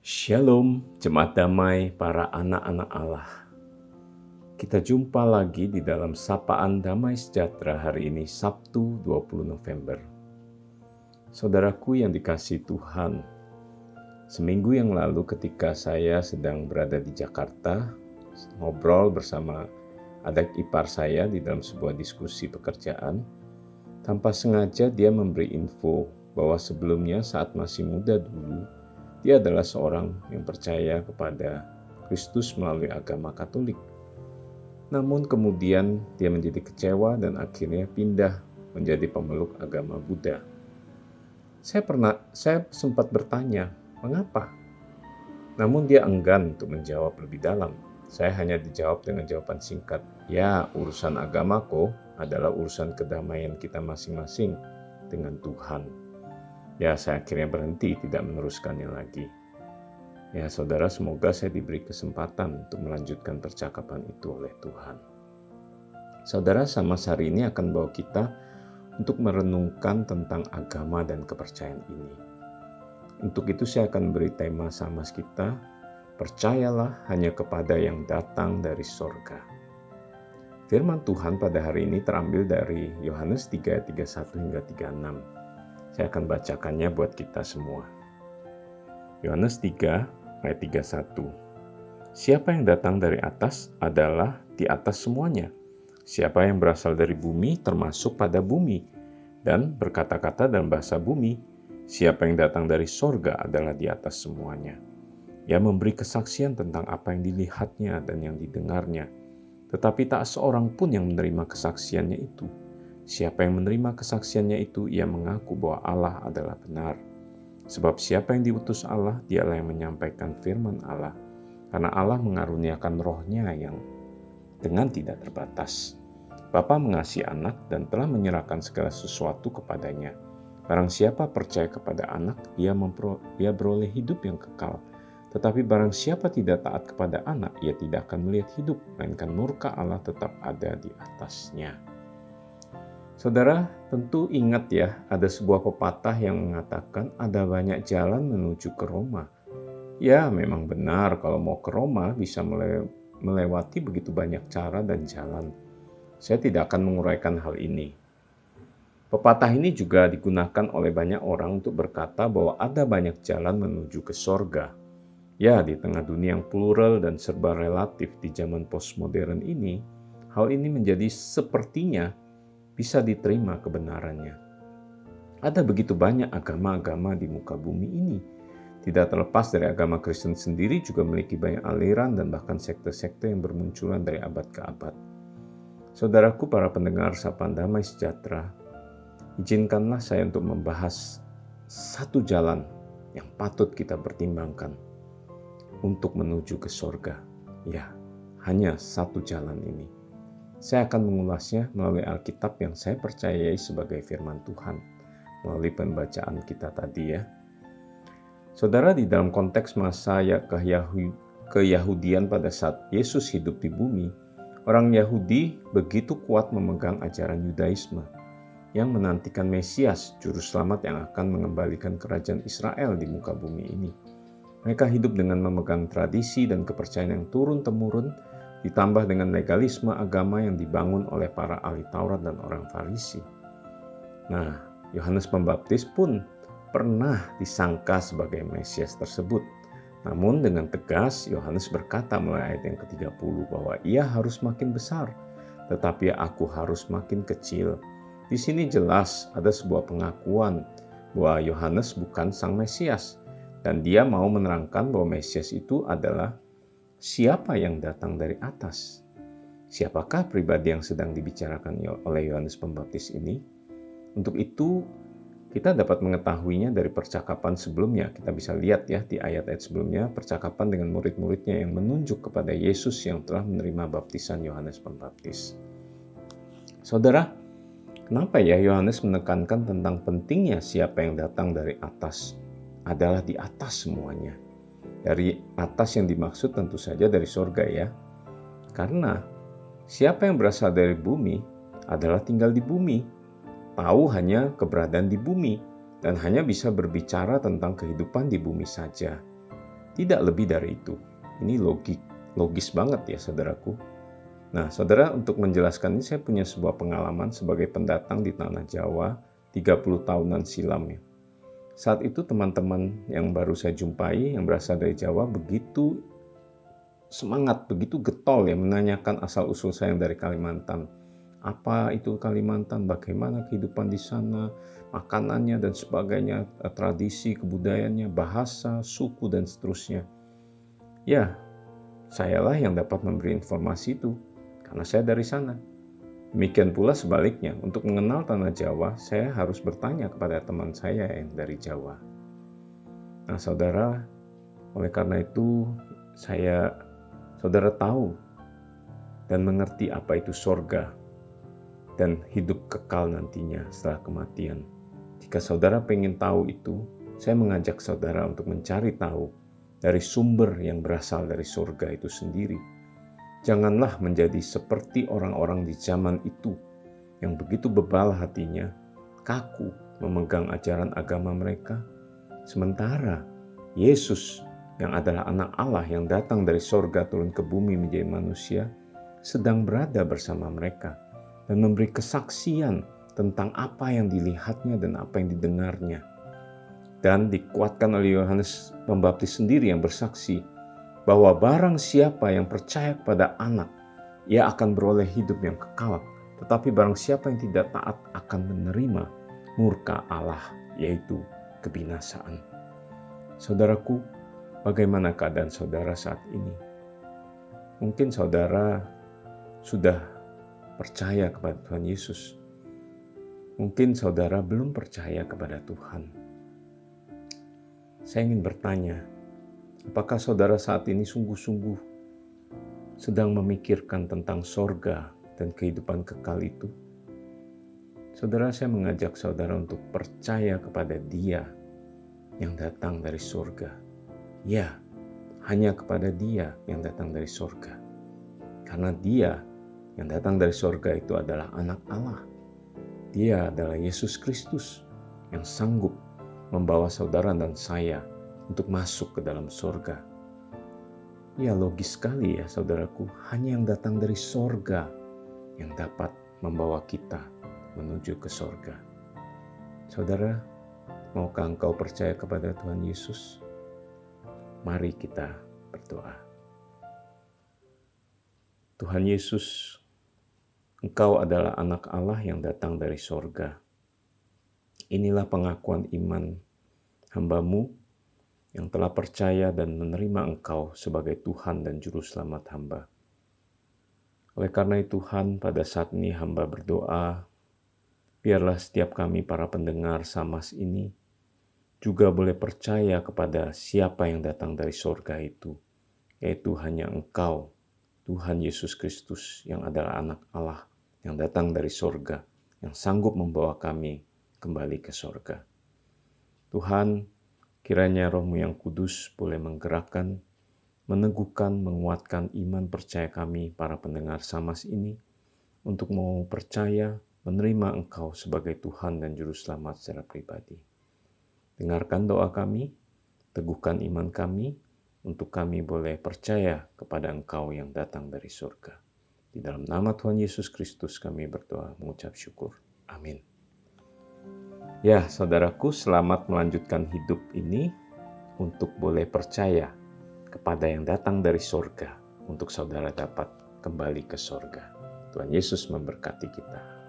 Shalom, jemaat damai para anak-anak Allah. Kita jumpa lagi di dalam sapaan damai sejahtera hari ini Sabtu 20 November. Saudaraku yang dikasih Tuhan, seminggu yang lalu ketika saya sedang berada di Jakarta, ngobrol bersama adik ipar saya di dalam sebuah diskusi pekerjaan, tanpa sengaja dia memberi info bahwa sebelumnya saat masih muda dulu, dia adalah seorang yang percaya kepada Kristus melalui agama Katolik. Namun kemudian dia menjadi kecewa dan akhirnya pindah menjadi pemeluk agama Buddha. Saya pernah saya sempat bertanya, "Mengapa?" Namun dia enggan untuk menjawab lebih dalam. Saya hanya dijawab dengan jawaban singkat, "Ya, urusan agamaku adalah urusan kedamaian kita masing-masing dengan Tuhan." Ya, saya akhirnya berhenti tidak meneruskannya lagi. Ya, saudara, semoga saya diberi kesempatan untuk melanjutkan percakapan itu oleh Tuhan. Saudara, sama hari ini akan bawa kita untuk merenungkan tentang agama dan kepercayaan ini. Untuk itu saya akan beri tema sama kita, percayalah hanya kepada yang datang dari sorga. Firman Tuhan pada hari ini terambil dari Yohanes 3, 31 hingga 36. Saya akan bacakannya buat kita semua. Yohanes 3 ayat 31. Siapa yang datang dari atas adalah di atas semuanya. Siapa yang berasal dari bumi termasuk pada bumi dan berkata-kata dalam bahasa bumi. Siapa yang datang dari sorga adalah di atas semuanya. Ia memberi kesaksian tentang apa yang dilihatnya dan yang didengarnya, tetapi tak seorang pun yang menerima kesaksiannya itu Siapa yang menerima kesaksiannya itu, ia mengaku bahwa Allah adalah benar. Sebab siapa yang diutus Allah, dialah yang menyampaikan firman Allah. Karena Allah mengaruniakan rohnya yang dengan tidak terbatas. Bapa mengasihi anak dan telah menyerahkan segala sesuatu kepadanya. Barang siapa percaya kepada anak, ia, mempro, ia beroleh hidup yang kekal. Tetapi barang siapa tidak taat kepada anak, ia tidak akan melihat hidup, melainkan murka Allah tetap ada di atasnya. Saudara tentu ingat ya, ada sebuah pepatah yang mengatakan ada banyak jalan menuju ke Roma. Ya, memang benar kalau mau ke Roma bisa melewati begitu banyak cara dan jalan. Saya tidak akan menguraikan hal ini. Pepatah ini juga digunakan oleh banyak orang untuk berkata bahwa ada banyak jalan menuju ke sorga. Ya, di tengah dunia yang plural dan serba relatif di zaman postmodern ini, hal ini menjadi sepertinya bisa diterima kebenarannya. Ada begitu banyak agama-agama di muka bumi ini. Tidak terlepas dari agama Kristen sendiri juga memiliki banyak aliran dan bahkan sekte-sekte yang bermunculan dari abad ke abad. Saudaraku para pendengar sapaan damai sejahtera, izinkanlah saya untuk membahas satu jalan yang patut kita pertimbangkan untuk menuju ke sorga. Ya, hanya satu jalan ini saya akan mengulasnya melalui Alkitab yang saya percayai sebagai firman Tuhan, melalui pembacaan kita tadi ya. Saudara, di dalam konteks masa ya keyahudian pada saat Yesus hidup di bumi, orang Yahudi begitu kuat memegang ajaran Yudaisme yang menantikan Mesias, juru selamat yang akan mengembalikan kerajaan Israel di muka bumi ini. Mereka hidup dengan memegang tradisi dan kepercayaan yang turun-temurun ditambah dengan legalisme agama yang dibangun oleh para ahli Taurat dan orang Farisi. Nah, Yohanes Pembaptis pun pernah disangka sebagai Mesias tersebut. Namun dengan tegas Yohanes berkata mulai ayat yang ke-30 bahwa ia harus makin besar, tetapi aku harus makin kecil. Di sini jelas ada sebuah pengakuan bahwa Yohanes bukan sang Mesias dan dia mau menerangkan bahwa Mesias itu adalah siapa yang datang dari atas? Siapakah pribadi yang sedang dibicarakan oleh Yohanes Pembaptis ini? Untuk itu, kita dapat mengetahuinya dari percakapan sebelumnya. Kita bisa lihat ya di ayat-ayat sebelumnya, percakapan dengan murid-muridnya yang menunjuk kepada Yesus yang telah menerima baptisan Yohanes Pembaptis. Saudara, kenapa ya Yohanes menekankan tentang pentingnya siapa yang datang dari atas adalah di atas semuanya? Dari atas yang dimaksud tentu saja dari sorga ya. Karena siapa yang berasal dari bumi adalah tinggal di bumi. Tahu hanya keberadaan di bumi dan hanya bisa berbicara tentang kehidupan di bumi saja. Tidak lebih dari itu. Ini logik, logis banget ya saudaraku. Nah, saudara, untuk menjelaskan ini saya punya sebuah pengalaman sebagai pendatang di tanah Jawa 30 tahunan silam ya. Saat itu teman-teman yang baru saya jumpai yang berasal dari Jawa begitu semangat, begitu getol ya menanyakan asal-usul saya yang dari Kalimantan. Apa itu Kalimantan, bagaimana kehidupan di sana, makanannya dan sebagainya, eh, tradisi, kebudayaannya, bahasa, suku dan seterusnya. Ya, sayalah yang dapat memberi informasi itu karena saya dari sana. Demikian pula sebaliknya, untuk mengenal tanah Jawa, saya harus bertanya kepada teman saya yang dari Jawa. Nah, saudara, oleh karena itu saya saudara tahu dan mengerti apa itu sorga dan hidup kekal nantinya setelah kematian. Jika saudara pengen tahu itu, saya mengajak saudara untuk mencari tahu dari sumber yang berasal dari sorga itu sendiri Janganlah menjadi seperti orang-orang di zaman itu yang begitu bebal hatinya, kaku memegang ajaran agama mereka, sementara Yesus yang adalah anak Allah yang datang dari sorga turun ke bumi menjadi manusia, sedang berada bersama mereka dan memberi kesaksian tentang apa yang dilihatnya dan apa yang didengarnya. Dan dikuatkan oleh Yohanes Pembaptis sendiri yang bersaksi bahwa barang siapa yang percaya kepada anak, ia akan beroleh hidup yang kekal. Tetapi barang siapa yang tidak taat akan menerima murka Allah, yaitu kebinasaan. Saudaraku, bagaimana keadaan saudara saat ini? Mungkin saudara sudah percaya kepada Tuhan Yesus. Mungkin saudara belum percaya kepada Tuhan. Saya ingin bertanya, Apakah saudara saat ini sungguh-sungguh sedang memikirkan tentang sorga dan kehidupan kekal itu? Saudara, saya mengajak saudara untuk percaya kepada Dia yang datang dari sorga. Ya, hanya kepada Dia yang datang dari sorga. Karena Dia yang datang dari sorga itu adalah anak Allah. Dia adalah Yesus Kristus yang sanggup membawa saudara dan saya untuk masuk ke dalam sorga. Ya logis sekali ya saudaraku, hanya yang datang dari sorga yang dapat membawa kita menuju ke sorga. Saudara, maukah engkau percaya kepada Tuhan Yesus? Mari kita berdoa. Tuhan Yesus, Engkau adalah anak Allah yang datang dari sorga. Inilah pengakuan iman hambamu yang telah percaya dan menerima Engkau sebagai Tuhan dan Juru Selamat hamba. Oleh karena itu Tuhan, pada saat ini hamba berdoa, biarlah setiap kami para pendengar Samas ini juga boleh percaya kepada siapa yang datang dari sorga itu, yaitu hanya Engkau, Tuhan Yesus Kristus yang adalah anak Allah yang datang dari sorga, yang sanggup membawa kami kembali ke sorga. Tuhan, Kiranya rohmu yang kudus boleh menggerakkan, meneguhkan, menguatkan iman percaya kami para pendengar samas ini untuk mau percaya menerima Engkau sebagai Tuhan dan Juru Selamat secara pribadi. Dengarkan doa kami, teguhkan iman kami, untuk kami boleh percaya kepada Engkau yang datang dari surga. Di dalam nama Tuhan Yesus Kristus kami berdoa mengucap syukur. Amin. Ya, saudaraku, selamat melanjutkan hidup ini untuk boleh percaya kepada yang datang dari sorga untuk saudara dapat kembali ke sorga. Tuhan Yesus memberkati kita.